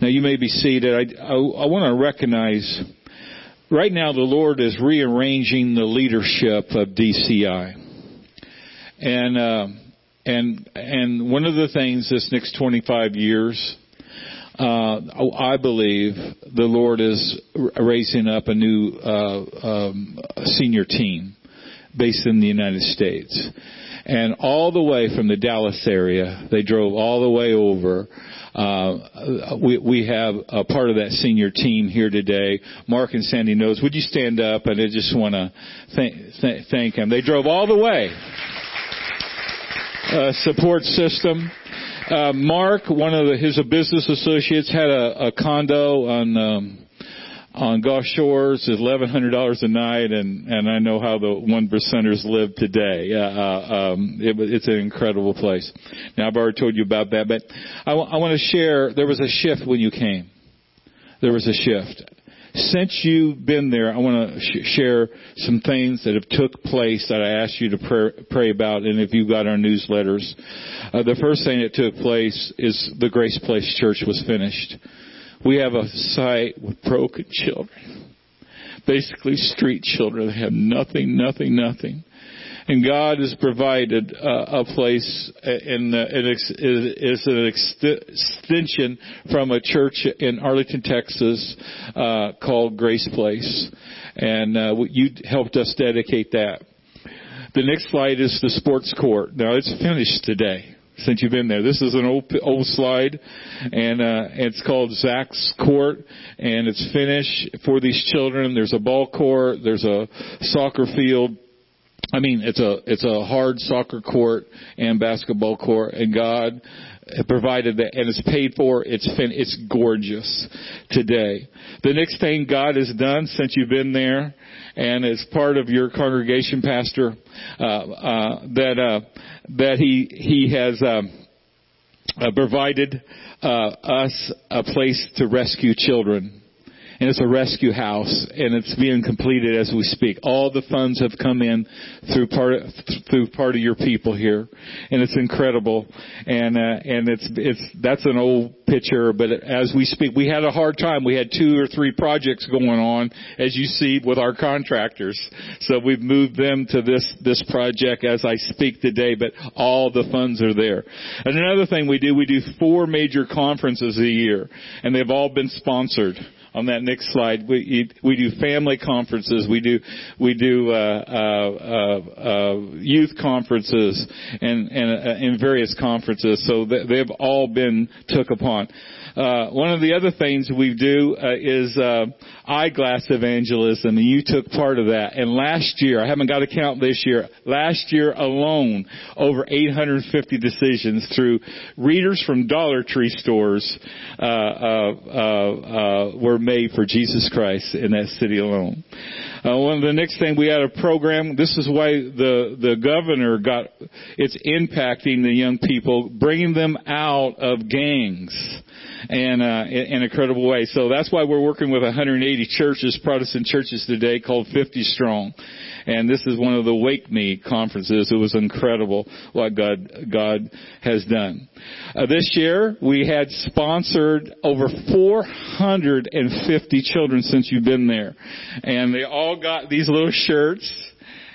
Now you may be seated. I, I, I want to recognize right now the Lord is rearranging the leadership of DCI. And, uh, and, and one of the things this next 25 years, uh, I believe the Lord is raising up a new uh, um, senior team based in the United States. And all the way from the Dallas area, they drove all the way over. Uh, we, we have a part of that senior team here today. Mark and Sandy Knowles. Would you stand up? And I just want to thank, th- thank them. They drove all the way. Uh, support system. Uh, Mark, one of the, his business associates, had a, a condo on um, on Gulf Shores eleven hundred dollars a night, and and I know how the one percenters live today. Uh, um, it, it's an incredible place. Now I've already told you about that, but I, w- I want to share. There was a shift when you came. There was a shift. Since you've been there, I want to sh- share some things that have took place that I asked you to pray, pray about, and if you've got our newsletters, uh, the first thing that took place is the Grace Place Church was finished. We have a site with broken children. Basically street children that have nothing, nothing, nothing. And God has provided uh, a place uh, it is an extension from a church in Arlington, Texas, uh, called Grace Place. And uh, you helped us dedicate that. The next slide is the sports court. Now it's finished today since you've been there. This is an old old slide, and uh, it's called Zach's Court, and it's finished for these children. There's a ball court, there's a soccer field. I mean, it's a it's a hard soccer court and basketball court, and God provided that, and it's paid for. It's fin- it's gorgeous today. The next thing God has done since you've been there, and as part of your congregation pastor, uh, uh, that uh, that he he has um, uh, provided uh, us a place to rescue children and it's a rescue house, and it's being completed as we speak. All the funds have come in through part of, through part of your people here, and it's incredible. And uh, and it's it's that's an old picture, but as we speak, we had a hard time. We had two or three projects going on, as you see, with our contractors. So we've moved them to this this project as I speak today, but all the funds are there. And another thing we do, we do four major conferences a year, and they've all been sponsored on that next slide, we we do family conferences, we do we do uh, uh, uh, youth conferences and and uh, in various conferences. So they've all been took upon. Uh, one of the other things we do uh, is uh, eyeglass evangelism, and you took part of that. And last year, I haven't got a count this year. Last year alone, over 850 decisions through readers from Dollar Tree stores uh, uh, uh, were made for Jesus Christ in that city alone. Uh, one of the next thing we had a program. This is why the the governor got it's impacting the young people, bringing them out of gangs and uh, in, a credible way. So that's why we're working with 180 churches, Protestant churches today, called 50 Strong. And this is one of the Wake Me conferences. It was incredible what God God has done. Uh, this year we had sponsored over 450 children since you've been there, and they all got these little shirts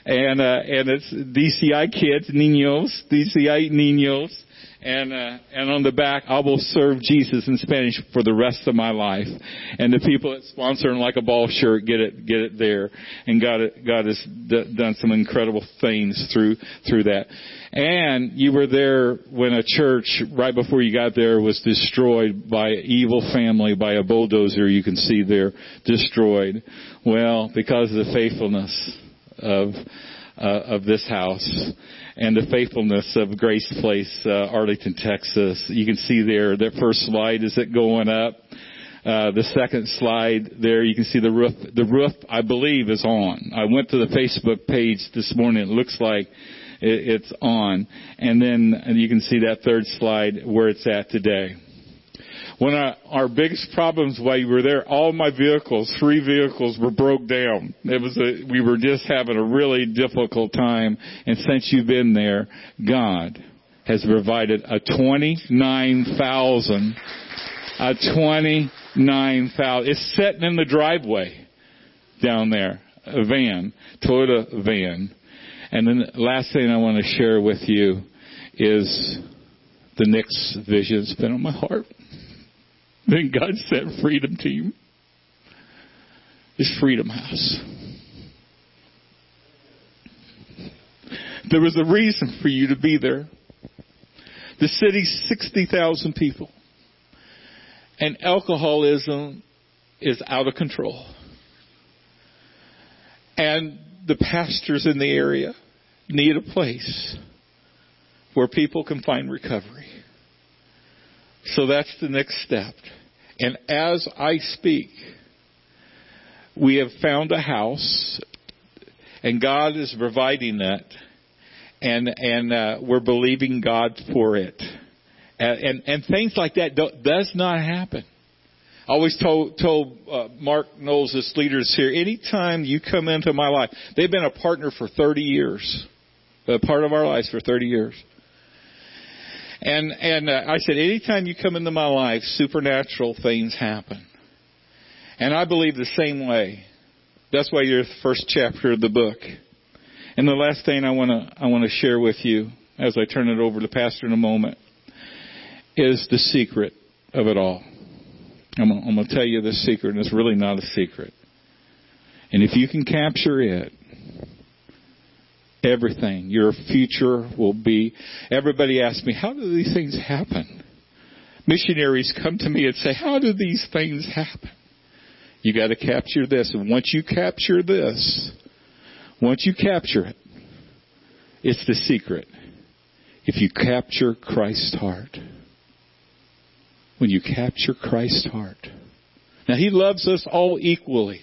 and uh, and it's DCI kids, niños, DCI niños, and uh, and on the back I will serve Jesus in Spanish for the rest of my life. And the people that sponsor him like a ball shirt get it get it there, and God God has d- done some incredible things through through that. And you were there when a church right before you got there was destroyed by an evil family by a bulldozer. You can see there destroyed. Well, because of the faithfulness of uh, of this house and the faithfulness of Grace Place, uh, Arlington, Texas. You can see there, that first slide is it going up. Uh, the second slide there, you can see the roof. The roof, I believe, is on. I went to the Facebook page this morning. It looks like it, it's on. And then and you can see that third slide where it's at today. When I, our biggest problems while you were there, all my vehicles, three vehicles were broke down. It was a, we were just having a really difficult time. And since you've been there, God has provided a 29,000, a 29,000. It's sitting in the driveway down there, a van, Toyota van. And then the last thing I want to share with you is the next vision's been on my heart. Then God sent Freedom Team. His Freedom House. There was a reason for you to be there. The city's 60,000 people. And alcoholism is out of control. And the pastors in the area need a place where people can find recovery. So that's the next step. And as I speak, we have found a house, and God is providing that, and and uh, we're believing God for it. And and, and things like that do, does not happen. I always told told uh, Mark Knowles, this leaders here, anytime you come into my life, they've been a partner for 30 years, a part of our lives for 30 years. And and uh, I said, anytime you come into my life, supernatural things happen. And I believe the same way. That's why you're the first chapter of the book. And the last thing I want to I want to share with you as I turn it over to Pastor in a moment is the secret of it all. I'm, I'm going to tell you the secret, and it's really not a secret. And if you can capture it, everything. Your future will be. Everybody asks me, how do these things happen? Missionaries come to me and say, how do these things happen? You got to capture this. And once you capture this, once you capture it, it's the secret. If you capture Christ's heart, when you capture Christ's heart. Now, He loves us all equally.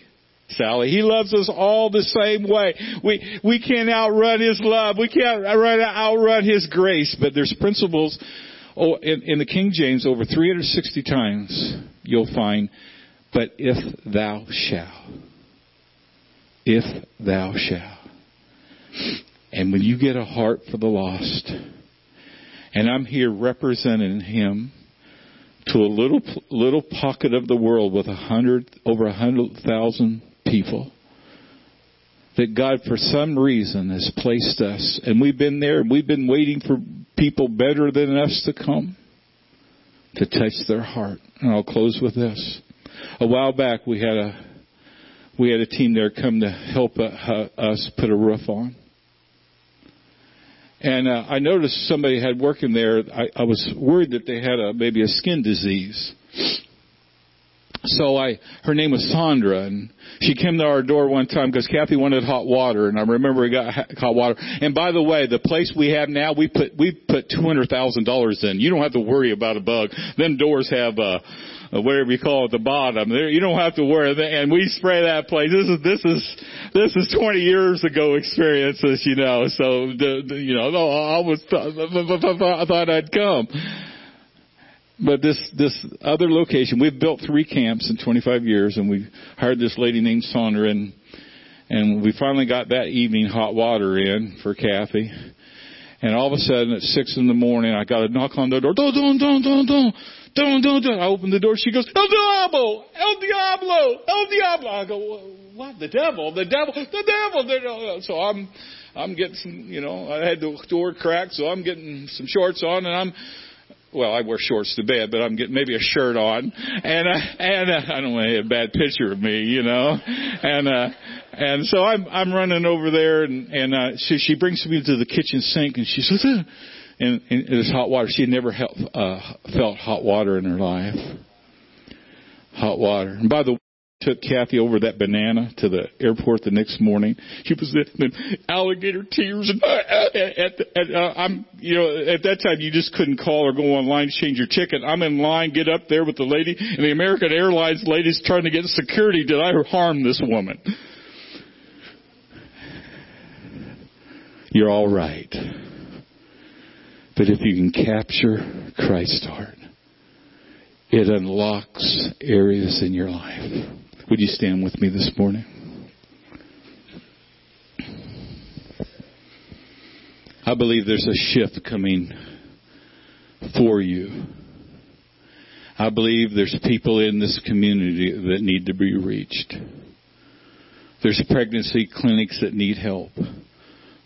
Sally. He loves us all the same way. We, we can't outrun His love. We can't outrun His grace. But there's principles oh, in, in the King James over 360 times you'll find, but if thou shalt. If thou shalt. And when you get a heart for the lost, and I'm here representing Him, to a little little pocket of the world with a hundred over a hundred thousand people that God, for some reason, has placed us, and we've been there, and we've been waiting for people better than us to come to touch their heart. And I'll close with this. A while back, we had a we had a team there come to help uh, us put a roof on. And uh, I noticed somebody had working there. I, I was worried that they had a maybe a skin disease. So I, her name was Sandra, and she came to our door one time because Kathy wanted hot water, and I remember we got hot water. And by the way, the place we have now, we put we put two hundred thousand dollars in. You don't have to worry about a bug. Them doors have uh, uh whatever you call it, the bottom. There, you don't have to worry. And we spray that place. This is this is this is twenty years ago experiences, you know. So the, the you know, I was I thought I'd come. But this this other location, we've built three camps in 25 years, and we hired this lady named Sandra, and and we finally got that evening hot water in for Kathy. And all of a sudden, at six in the morning, I got a knock on the door. Don't, don't, don't, don't, don't, don't, don't. I opened the door. She goes, El Diablo, El Diablo, El Diablo. I go, what? The devil, the devil, the devil. The devil. So I'm, I'm getting some, you know, I had the door cracked, so I'm getting some shorts on, and I'm well, I wear shorts to bed, but I'm getting maybe a shirt on, and uh, and uh, I don't want to have a bad picture of me, you know, and uh, and so I'm I'm running over there, and and uh, she she brings me to the kitchen sink, and she says, and, and it's hot water. She had never felt, uh, felt hot water in her life. Hot water, and by the took Kathy over that banana to the airport the next morning. She was in alligator tears, and uh, at, at, uh, I'm, you know, at that time you just couldn't call or go online to change your ticket. I'm in line, get up there with the lady, and the American Airlines lady's trying to get security. Did I harm this woman? you're all right. But if you can capture Christ's heart, it unlocks areas in your life. Would you stand with me this morning? I believe there's a shift coming for you. I believe there's people in this community that need to be reached. There's pregnancy clinics that need help.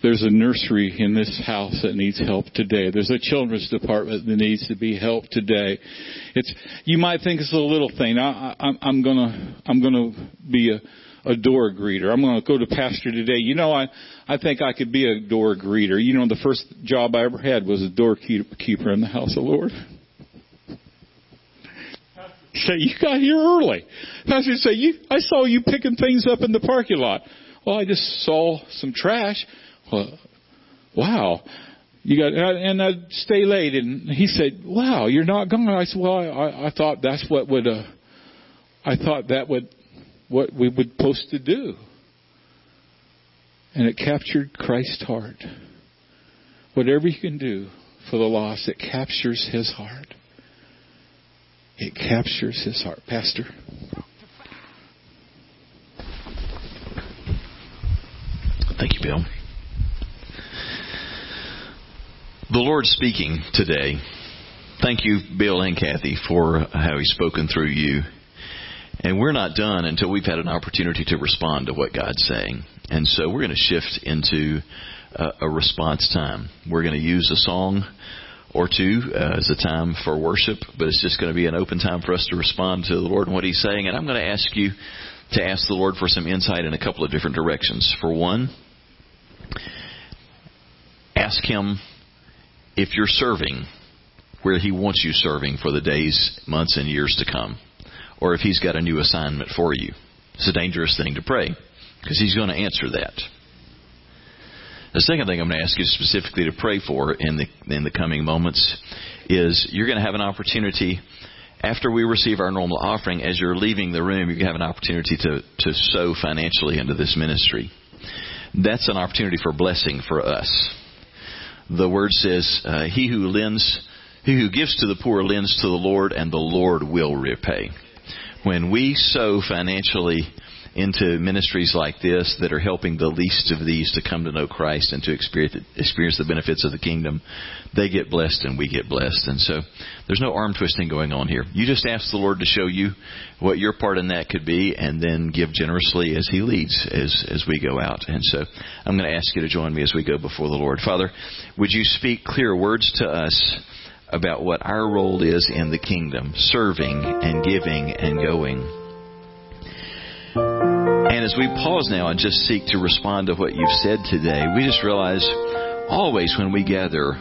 There's a nursery in this house that needs help today. There's a children's department that needs to be helped today. It's you might think it's a little thing. I, I, I'm gonna I'm gonna be a, a door greeter. I'm gonna go to pastor today. You know, I I think I could be a door greeter. You know, the first job I ever had was a doorkeeper in the house of the Lord. Say you got here early. Pastor say you I saw you picking things up in the parking lot. Well, I just saw some trash. Well, wow. You got, and I'd stay late. And he said, wow, you're not gone. I said, well, I, I thought that's what would, uh, I thought that would, what we would supposed to do. And it captured Christ's heart. Whatever you can do for the lost, it captures his heart. It captures his heart. Pastor. Thank you, Bill. The Lord speaking today. Thank you, Bill and Kathy, for how He's spoken through you. And we're not done until we've had an opportunity to respond to what God's saying. And so we're going to shift into a, response time. We're going to use a song or two uh, as a time for worship, but it's just going to be an open time for us to respond to the Lord and what He's saying. And I'm going to ask you to ask the Lord for some insight in a couple of different directions. For one, ask Him if you're serving where He wants you serving for the days, months, and years to come, or if He's got a new assignment for you. It's a dangerous thing to pray because He's going to answer that. The second thing I'm going to ask you specifically to pray for in the in the coming moments is you're going to have an opportunity after we receive our normal offering. As you're leaving the room, you're have an opportunity to to sow financially into this ministry. That's an opportunity for blessing for us the word says, uh, "He who lends, he who gives to the poor lends to the Lord, and the Lord will repay." When we sow financially into ministries like this that are helping the least of these to come to know Christ and to experience, experience the benefits of the kingdom, they get blessed and we get blessed. And so there's no arm twisting going on here. You just ask the Lord to show you what your part in that could be and then give generously as He leads as, as we go out. And so I'm going to ask you to join me as we go before the Lord. Father, would you speak clear words to us about what our role is in the kingdom, serving and giving and going. And as we pause now and just seek to respond to what you've said today, we just realize always when we gather,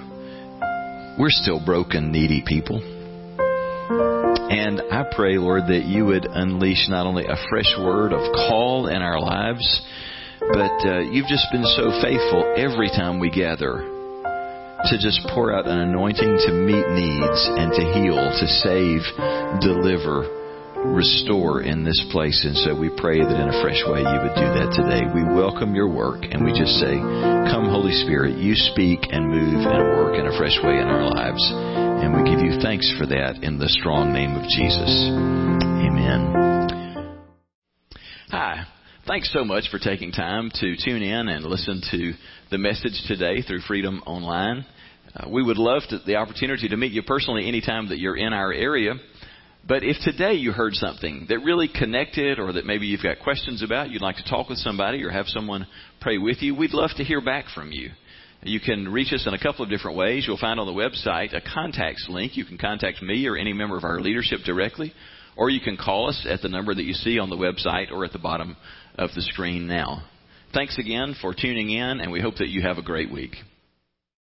we're still broken, needy people. And I pray, Lord, that you would unleash not only a fresh word of call in our lives, but uh, you've just been so faithful every time we gather to just pour out an anointing to meet needs and to heal, to save, deliver restore in this place. And so we pray that in a fresh way you would do that today. We welcome your work and we just say, Come, Holy Spirit, you speak and move and work in a fresh way in our lives. And we give you thanks for that in the strong name of Jesus. Amen. Hi. Thanks so much for taking time to tune in and listen to the message today through Freedom Online. Uh, we would love to, the opportunity to meet you personally anytime that you're in our area. But if today you heard something that really connected or that maybe you've got questions about, you'd like to talk with somebody or have someone pray with you, we'd love to hear back from you. You can reach us in a couple of different ways. You'll find on the website a contacts link. You can contact me or any member of our leadership directly, or you can call us at the number that you see on the website or at the bottom of the screen now. Thanks again for tuning in, and we hope that you have a great week.